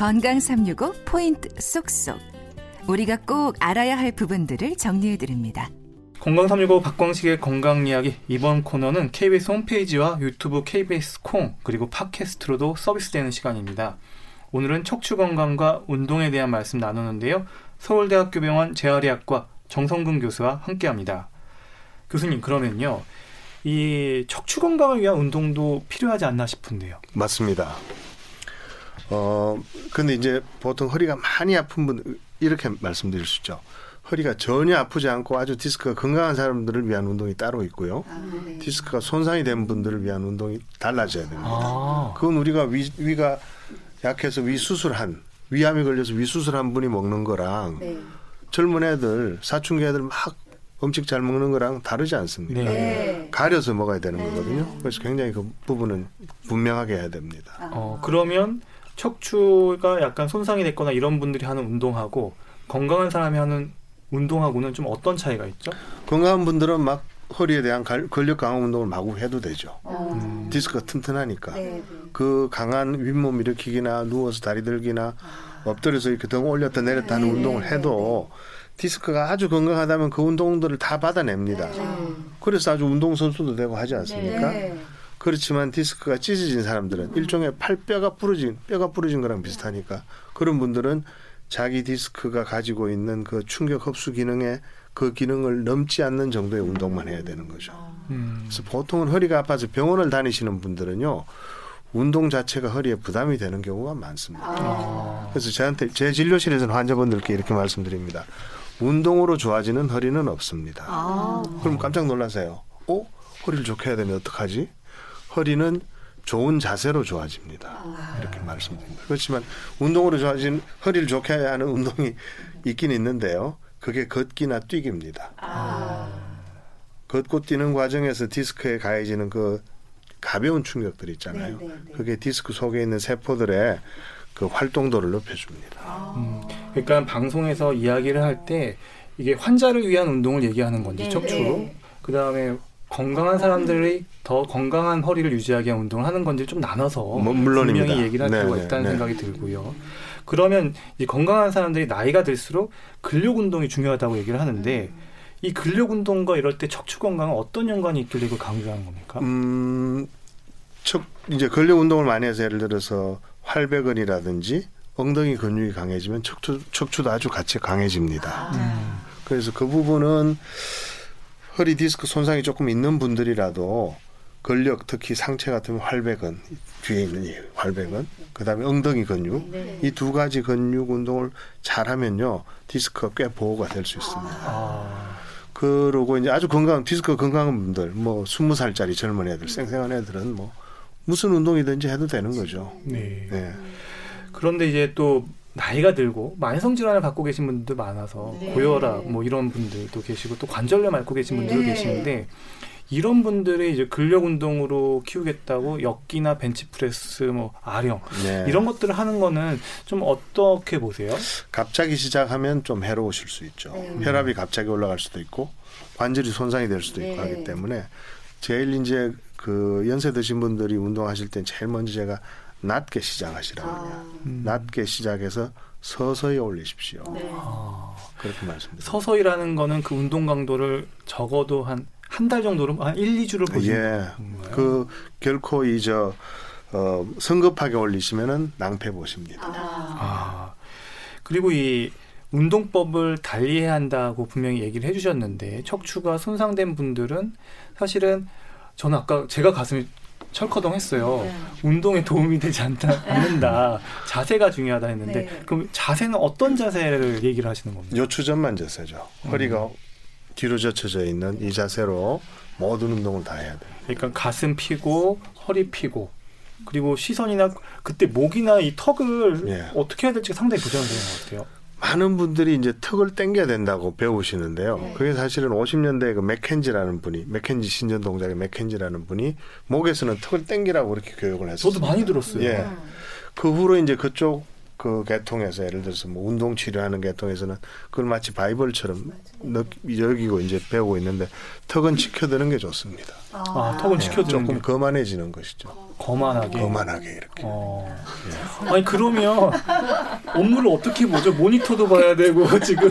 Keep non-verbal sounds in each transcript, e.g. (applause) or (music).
건강 365 포인트 쏙쏙. 우리가 꼭 알아야 할 부분들을 정리해 드립니다. 건강 365 박광식의 건강 이야기 이번 코너는 KBS 홈페이지와 유튜브 KBS 콩 그리고 팟캐스트로도 서비스되는 시간입니다. 오늘은 척추 건강과 운동에 대한 말씀 나누는데요. 서울대학교 병원 재활의학과 정성근 교수와 함께합니다. 교수님 그러면요. 이 척추 건강을 위한 운동도 필요하지 않나 싶은데요. 맞습니다. 어 근데 이제 보통 허리가 많이 아픈 분 이렇게 말씀드릴 수 있죠. 허리가 전혀 아프지 않고 아주 디스크가 건강한 사람들을 위한 운동이 따로 있고요. 아, 네. 디스크가 손상이 된 분들을 위한 운동이 달라져야 됩니다. 아. 그건 우리가 위, 위가 약해서 위 수술한 위암이 걸려서 위 수술 한 분이 먹는 거랑 네. 젊은 애들 사춘기 애들 막 음식 잘 먹는 거랑 다르지 않습니다. 네. 가려서 먹어야 되는 네. 거거든요. 그래서 굉장히 그 부분은 분명하게 해야 됩니다. 아. 어, 그러면 척추가 약간 손상이 됐거나 이런 분들이 하는 운동하고 건강한 사람이 하는 운동하고는 좀 어떤 차이가 있죠? 건강한 분들은 막 허리에 대한 근력 강화 운동을 마구 해도 되죠. 음. 디스크가 튼튼하니까. 네, 네. 그 강한 윗몸 일으키기나 누워서 다리 들기나 아. 엎드려서 이렇게 등 올렸다 내렸다 하는 네, 운동을 해도 디스크가 아주 건강하다면 그 운동들을 다 받아냅니다. 네. 그래서 아주 운동 선수도 되고 하지 않습니까? 네. 그렇지만 디스크가 찢어진 사람들은 일종의 팔뼈가 부러진 뼈가 부러진 거랑 비슷하니까 그런 분들은 자기 디스크가 가지고 있는 그 충격 흡수 기능에 그 기능을 넘지 않는 정도의 운동만 해야 되는 거죠. 음. 그래서 보통은 허리가 아파서 병원을 다니시는 분들은요. 운동 자체가 허리에 부담이 되는 경우가 많습니다. 아. 그래서 저한테 제 진료실에서는 환자분들께 이렇게 말씀드립니다. 운동으로 좋아지는 허리는 없습니다. 아. 그럼 깜짝 놀라세요. 어? 허리를 좋게 해야 되면 어떡하지? 허리는 좋은 자세로 좋아집니다. 아. 이렇게 말씀드립니다. 그렇지만 운동으로 좋아진 허리를 좋게 해야 하는 운동이 있긴 있는데요. 그게 걷기나 뛰기입니다. 아. 걷고 뛰는 과정에서 디스크에 가해지는 그 가벼운 충격들 있잖아요. 네네네. 네, 네. 그게 디스크 속에 있는 세포들의 그 활동도를 높여줍니다. 아. 음, 그러니까 방송에서 이야기를 할 때 이게 환자를 위한 운동을 얘기하는 건지 네 척추, 네. 그 다음에 건강한 사람들이 더 건강한 허리를 유지하기 위한 운동을 하는 건지 좀 나눠서 뭐, 물론입니다. 분명히 얘기를 할 필요가 있다는 네. 생각이 들고요. 그러면 이 건강한 사람들이 나이가 들수록 근력 운동이 중요하다고 얘기를 하는데 이 근력 운동과 이럴 때 척추 건강은 어떤 연관이 있길래 이걸 강조하는 겁니까? 음, 척 이제 근력 운동을 많이 해서 예를 들어서 활배근이라든지 엉덩이 근육이 강해지면 척추 척추도 아주 같이 강해집니다. 음. 그래서 그 부분은 허리 디스크 손상이 조금 있는 분들이라도 근력 특히 상체 같으면 활배근 뒤에 있는 이 활배근 그다음에 엉덩이 근육 네. 이두 가지 근육 운동을 잘하면요 디스크가 꽤 보호가 될 수 있습니다. 아. 그러고 이제 아주 건강 디스크 건강한 분들 뭐 스무 살짜리 젊은 애들 생생한 애들은 뭐 무슨 운동이든지 해도 되는 거죠. 네. 네. 그런데 이제 또 나이가 들고 만성 질환을 갖고 계신 분들도 많아서 네. 고혈압 뭐 이런 분들도 계시고 또 관절염 앓고 계신 분들도 네. 계시는데 이런 분들이 이제 근력 운동으로 키우겠다고 역기나 벤치프레스 뭐 아령 네. 이런 것들을 하는 거는 좀 어떻게 보세요? 갑자기 시작하면 좀 해로우실 수 있죠. 네. 혈압이 갑자기 올라갈 수도 있고 관절이 손상이 될 수도 있고 네. 하기 때문에 제일 이제 그 연세 드신 분들이 운동하실 땐 제일 먼저 제가 낮게 시작하시라고 아. 음. 낮게 시작해서 서서히 올리십시오. 네. 아. 그렇게 말씀드립니다. 서서히라는 거는 그 운동 강도를 적어도 한 한 달 정도로 한 1, 2주를 보시는 예. 건가요? 그 결코 이저 어, 성급하게 올리시면은 낭패 보십니다. 아. 아. 그리고 이 운동법을 달리해야 한다고 분명히 얘기를 해주셨는데 척추가 손상된 분들은 사실은 저는 아까 제가 가슴이 철커덩했어요. 네. 운동에 도움이 되지 않다, 않는다. 자세가 중요하다 했는데 네. 그럼 자세는 어떤 자세를 얘기를 하시는 겁니까? 요추전만 자세죠. 음. 허리가 뒤로 젖혀져 있는 이 자세로 모든 운동을 다 해야 돼요. 그러니까 가슴 피고 허리 피고 그리고 시선이나 그때 목이나 이 턱을 예. 어떻게 해야 될지 상당히 부담되는 것 같아요. 많은 분들이 이제 턱을 땡겨야 된다고 배우시는데요. 네. 그게 사실은 50년대 그 맥켄지라는 분이 맥켄지 신전 동작의 맥켄지라는 분이 목에서는 턱을 땡기라고 그렇게 교육을 했어요. 저도 많이 들었어요. 예. 그 후로 이제 그쪽 그 계통에서 예를 들어서 뭐 운동 치료하는 계통에서는 그걸 마치 바이블처럼 여기고 이제 배우고 있는데 턱은 지켜드는 게 좋습니다. 아, 턱은 네, 지켜드는 조금 게. 거만해지는 것이죠. 거만하게. 거만하게 이렇게. 어. 네. 아니 그러면 업무를 어떻게 보죠? 모니터도 봐야 되고 (laughs) 지금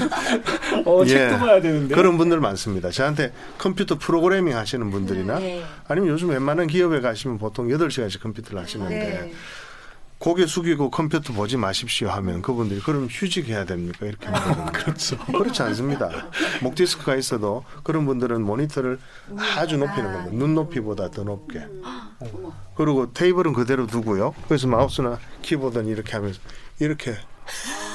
어, 예. 책도 봐야 되는데. 그런 분들 많습니다. 저한테 컴퓨터 프로그래밍 하시는 분들이나 네. 아니면 요즘 웬만한 기업에 가시면 보통 8시간씩 컴퓨터를 하시는데 네. 고개 숙이고 컴퓨터 보지 마십시오 하면 그분들이 그럼 휴직해야 됩니까? 이렇게 하거든요. (laughs) 그렇죠. 그렇지 않습니다. 목 디스크가 있어도 그런 분들은 모니터를 아주 높이는 겁니다. 눈 높이보다 더 높게. 그리고 테이블은 그대로 두고요. 그래서 마우스나 키보드는 이렇게 하면서 이렇게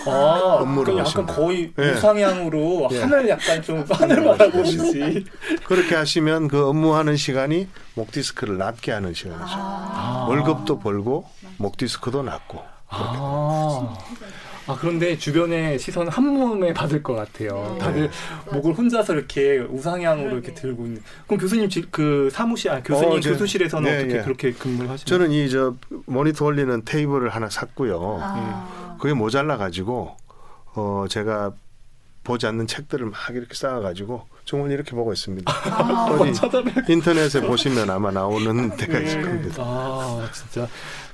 아, 업무를 약간 거의 네. 우상향으로 네. 하늘 약간 좀 하늘 바라보듯이 그렇게 하시면 그 업무하는 시간이 목 디스크를 낫게 하는 시간이죠. 아. 월급도 벌고 목 디스크도 낫고. 아. 아 그런데 주변에 시선 한 몸에 받을 것 같아요. 네. 다들 목을 혼자서 이렇게 우상향으로 이렇게 들고 있는. 그럼 교수님 그 사무실, 아 교수님 어, 교수실에서는 네, 어떻게 네. 그렇게 근무를 하시나요? 저는 이 저 모니터 올리는 테이블을 하나 샀고요. 아. 그게 모자라 가지고 어 제가 보지 않는 책들을 막 이렇게 쌓아 가지고 정말 이렇게 보고 있습니다. 아, 인터넷에 보시면 아마 나오는 (laughs) 데가 있을 겁니다. 아 진짜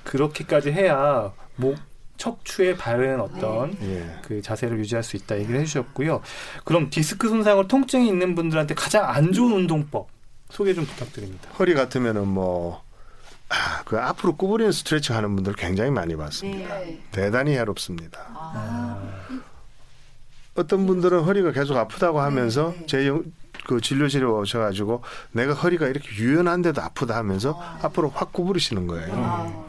그렇게까지 해야 목 척추에 바른 어떤 네. 그 자세를 유지할 수 있다 얘기를 해주셨고요. 그럼 디스크 손상을 통증이 있는 분들한테 가장 안 좋은 운동법 소개 좀 부탁드립니다. 허리 같으면은 뭐. 아, 그 앞으로 구부리는 스트레칭 하는 분들 굉장히 많이 봤습니다. 네. 대단히 해롭습니다. 아. 어떤 분들은 허리가 계속 아프다고 하면서 네. 제그 진료실에 오셔가지고 내가 허리가 이렇게 유연한데도 아프다 하면서 아. 앞으로 확 구부리시는 거예요. 아.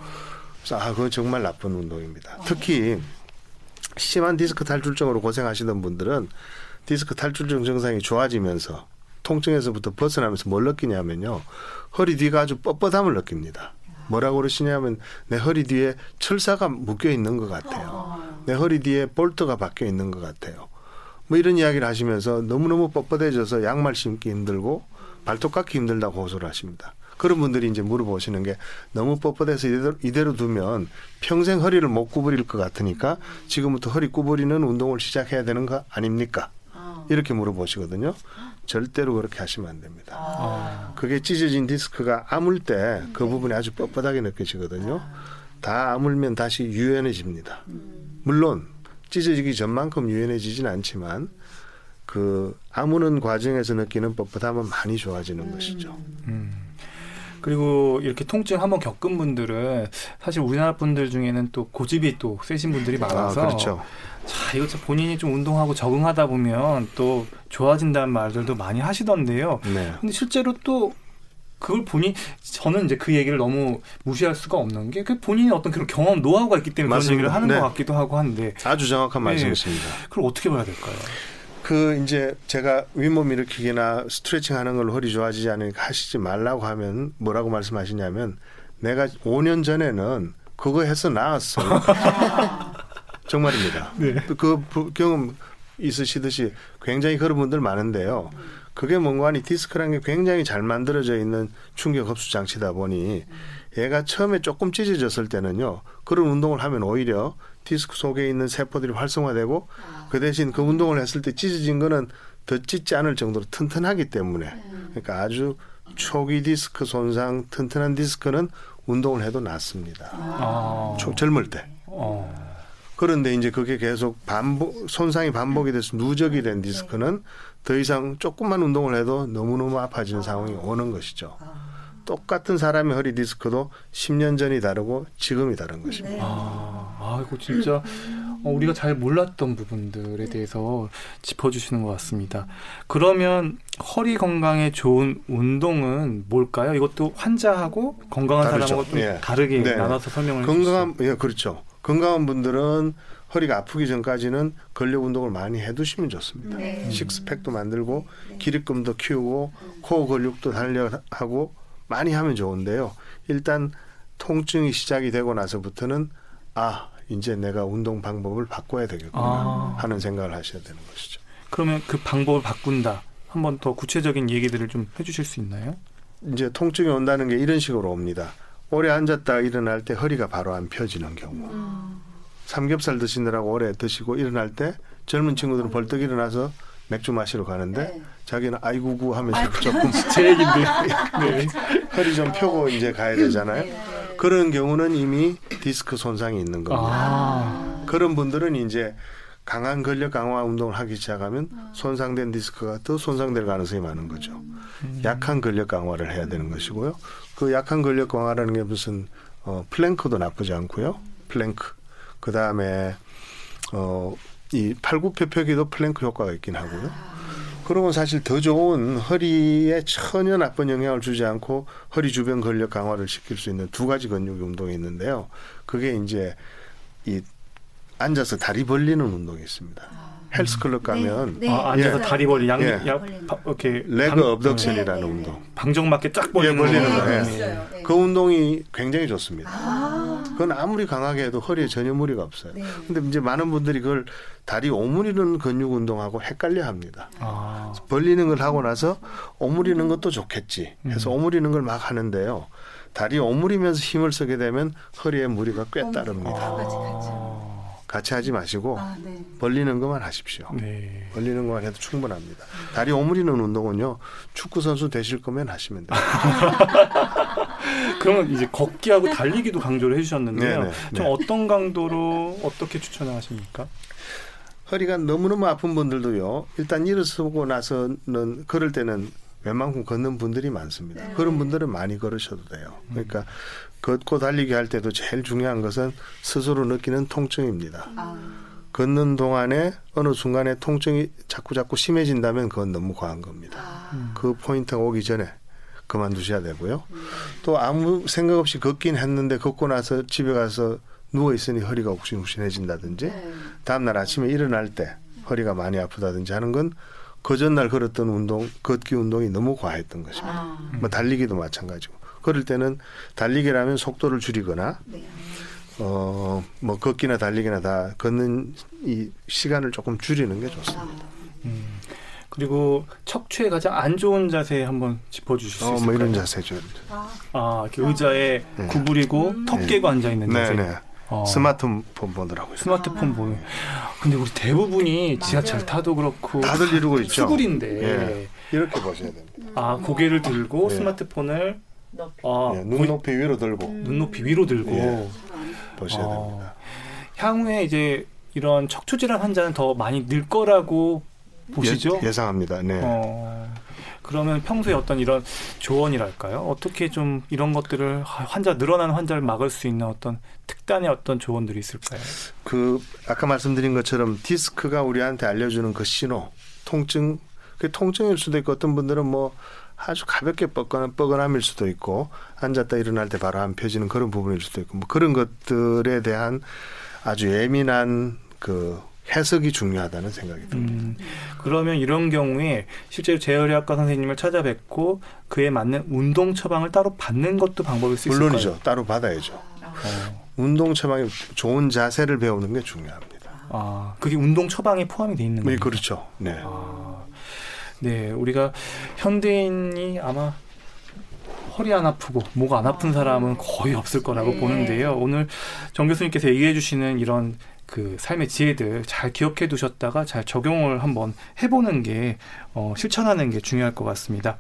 그래서 아, 그건 정말 나쁜 운동입니다. 특히 심한 디스크 탈출증으로 고생하시던 분들은 디스크 탈출증 증상이 좋아지면서 통증에서부터 벗어나면서 뭘 느끼냐면요. 허리 뒤가 아주 뻣뻣함을 느낍니다. 뭐라고 그러시냐면 내 허리 뒤에 철사가 묶여 있는 것 같아요. 내 허리 뒤에 볼트가 박혀 있는 것 같아요. 뭐 이런 이야기를 하시면서 너무너무 뻣뻣해져서 양말 신기 힘들고 발톱 깎기 힘들다고 호소를 하십니다. 그런 분들이 이제 물어보시는 게 너무 뻣뻣해서 이대로, 이대로 두면 평생 허리를 못 구부릴 것 같으니까 지금부터 허리 구부리는 운동을 시작해야 되는 거 아닙니까? 아. 이렇게 물어보시거든요. 절대로 그렇게 하시면 안 됩니다. 아. 그게 찢어진 디스크가 아물 때 그 부분이 아주 뻣뻣하게 느껴지거든요. 다 아물면 다시 유연해집니다. 물론 찢어지기 전만큼 유연해지진 않지만 그 아무는 과정에서 느끼는 뻣뻣함은 많이 좋아지는 것이죠. 음. 그리고 이렇게 통증 한번 겪은 분들은 사실 우리나라 분들 중에는 또 고집이 또 세신 분들이 아, 많아서 아, 그렇죠. 자, 이거 본인이 좀 운동하고 적응하다 보면 또 좋아진다는 말들도 많이 하시던데요. 네. 근데 실제로 또 그걸 본인 저는 이제 그 얘기를 너무 무시할 수가 없는 게 그 본인이 어떤 그런 경험 노하우가 있기 때문에 맞습니다. 그런 얘기를 하는 네. 것 같기도 하고 한데 아주 정확한 네. 말씀이십니다. 그걸 어떻게 봐야 될까요? 그 이제 제가 윗몸 일으키기나 스트레칭 하는 걸 허리 좋아지지 않으니까 하시지 말라고 하면 뭐라고 말씀하시냐면 내가 5년 전에는 그거 해서 나았어요. (laughs) 정말입니다. 네. 그 경험 있으시듯이 굉장히 그런 분들 많은데요. 그게 뭔가 하니 디스크라는 게 굉장히 잘 만들어져 있는 충격 흡수 장치다 보니 얘가 처음에 조금 찢어졌을 때는요. 그런 운동을 하면 오히려 디스크 속에 있는 세포들이 활성화되고 아. 그 대신 그 운동을 했을 때 찢어진 거는 더 찢지 않을 정도로 튼튼하기 때문에 음. 그러니까 아주 초기 디스크 손상 튼튼한 디스크는 운동을 해도 낫습니다. 아. 초, 젊을 때. 아. 그런데 이제 그게 계속 반복 손상이 반복이 돼서 누적이 된 디스크는 더 이상 조금만 운동을 해도 너무너무 아파지는 상황이 오는 것이죠. 똑같은 사람의 허리 디스크도 10년 전이 다르고 지금이 다른 것입니다. 네. 아, 아, 이거 진짜 어, 우리가 잘 몰랐던 부분들에 대해서 짚어주시는 것 같습니다. 그러면 허리 건강에 좋은 운동은 뭘까요? 이것도 환자하고 건강한 다르죠. 사람하고 좀 예. 다르게 네. 나눠서 설명을 건강한 예, 그렇죠. 건강한 분들은 허리가 아프기 전까지는 근력 운동을 많이 해두시면 좋습니다. 네. 식스팩도 만들고 기립금도 키우고 코어 근육도 단련하고 많이 하면 좋은데요. 일단 통증이 시작이 되고 나서부터는 아 이제 내가 운동 방법을 바꿔야 되겠구나 아. 하는 생각을 하셔야 되는 것이죠. 그러면 그 방법을 바꾼다. 한 번 더 구체적인 얘기들을 좀 해주실 수 있나요? 이제 통증이 온다는 게 이런 식으로 옵니다. 오래 앉았다 일어날 때 허리가 바로 안 펴지는 경우. 음. 삼겹살 드시느라고 오래 드시고 일어날 때 젊은 친구들은 벌떡 일어나서 맥주 마시러 가는데 네. 자기는 아이구구 하면서 아, (laughs) 조금 제 얘긴데 네. (laughs) 허리 좀 펴고 이제 가야 되잖아요. 네. 그런 경우는 이미 디스크 손상이 있는 겁니다. 아. 그런 분들은 이제 강한 근력 강화 운동을 하기 시작하면 손상된 디스크가 더 손상될 가능성이 많은 거죠. 음. 약한 근력 강화를 해야 되는 것이고요. 그 약한 근력 강화라는 게 무슨 어, plank도 나쁘지 않고요. 플랭크. 그 다음에 어, 이 팔굽혀펴기도 플랭크 효과가 있긴 하고요. 그러고 사실 더 좋은 허리에 전혀 나쁜 영향을 주지 않고 허리 주변 근력 강화를 시킬 수 있는 두 가지 근육 운동이 있는데요. 그게 이제 이 앉아서 다리 벌리는 운동이 있습니다. 아. 헬스클럽 가면 네, 네. 아, 앉아서 예. 다리 벌리 양, 예. 양 이렇게 레그 업덕션이라는 네, 네, 운동. 방정맞게 쫙 벌리는, 예, 벌리는 거예요. 네. 그 운동이 굉장히 좋습니다. 아. 그건 아무리 강하게 해도 허리에 전혀 무리가 없어요. 네. 근데 이제 많은 분들이 그걸 다리 오므리는 근육 운동하고 헷갈려 합니다. 아. 벌리는 걸 하고 나서 오므리는 것도 좋겠지 해서 음. 오므리는 걸 막 하는데요. 다리 오므리면서 힘을 쓰게 되면 허리에 무리가 꽤 따릅니다. 아. 같이 하지 마시고 아, 네. 벌리는 것만 하십시오. 네. 벌리는 것만 해도 충분합니다. 다리 오므리는 운동은요 축구 선수 되실 거면 하시면 돼요. (laughs) 그러면 이제 걷기하고 달리기도 강조를 해주셨는데요. 네네, 네, 좀 네. 어떤 강도로 어떻게 추천하십니까? 허리가 너무너무 아픈 분들도요. 일단 일어서고 나서는 걸을 때는 웬만큼 걷는 분들이 많습니다. 네. 그런 분들은 많이 걸으셔도 돼요. 그러니까 걷고 달리기 할 때도 제일 중요한 것은 스스로 느끼는 통증입니다. 아. 걷는 동안에 어느 순간에 통증이 자꾸 자꾸 심해진다면 그건 너무 과한 겁니다. 아. 그 포인트가 오기 전에 그만두셔야 되고요. 음. 또 아무 생각 없이 걷긴 했는데 걷고 나서 집에 가서 누워 있으니 허리가 욱신욱신해진다든지 네. 다음날 아침에 일어날 때 허리가 많이 아프다든지 하는 건 그 전날 걸었던 운동, 걷기 운동이 너무 과했던 것입니다. 아. 뭐 달리기도 마찬가지고. 그럴 때는 달리기라면 속도를 줄이거나 네. 어 뭐 걷기나 달리기나 다 걷는 이 시간을 조금 줄이는 게 좋습니다. 음. 그리고 척추에 가장 안 좋은 자세 한번 짚어주실 수 어, 있을까요? 뭐 이런 자세죠. 아, 이렇게 의자에 네. 구부리고 음. 턱 깨고 네. 앉아 있는 자세. 네, 네. 어. 스마트폰 보더라고요. 스마트폰 보는. 근데 우리 대부분이 지하철 타도 그렇고 다들 이러고 있죠. 수굴인데 예. 이렇게 보셔야 됩니다. 아 고개를 들고 예. 스마트폰을 아, 네, 눈높이 위로 들고 음. 눈높이 위로 들고 예. 보셔야 아. 됩니다. 향후에 이제 이런 척추 질환 환자는 더 많이 늘 거라고 보시죠? 예, 상합니다 네. 어, 그러면 평소에 어떤 이런 조언이랄까요? 어떻게 좀 이런 것들을 환자 늘어나는 환자를 막을 수 있는 어떤 특단의 어떤 조언들이 있을까요? 그 아까 말씀드린 것처럼 디스크가 우리한테 알려주는 그 신호, 통증, 그 통증일 수도 있고 어떤 분들은 뭐 아주 가볍게 뻐근한, 뻐근함일 수도 있고 앉았다 일어날 때 바로 안 펴지는 그런 부분일 수도 있고 뭐 그런 것들에 대한 아주 예민한 그 해석이 중요하다는 생각이 듭니다. 음, 그러면 이런 경우에 실제로 재활의학과 선생님을 찾아뵙고 그에 맞는 운동 처방을 따로 받는 것도 방법일 수 물론이죠. 있을까요? 물론이죠. 따로 받아야죠. 어. 운동 처방이 좋은 자세를 배우는 게 중요합니다. 아, 그게 운동 처방에 포함이 돼 있는 거예요? 네, 그렇죠. 네. 아. 네, 우리가 현대인이 아마 허리 안 아프고 목 안 아픈 사람은 거의 없을 거라고 네. 보는데요. 오늘 정 교수님께서 얘기해 주시는 이런 그 삶의 지혜들 잘 기억해 두셨다가 잘 적용을 한번 해보는 게 어, 실천하는 게 중요할 것 같습니다.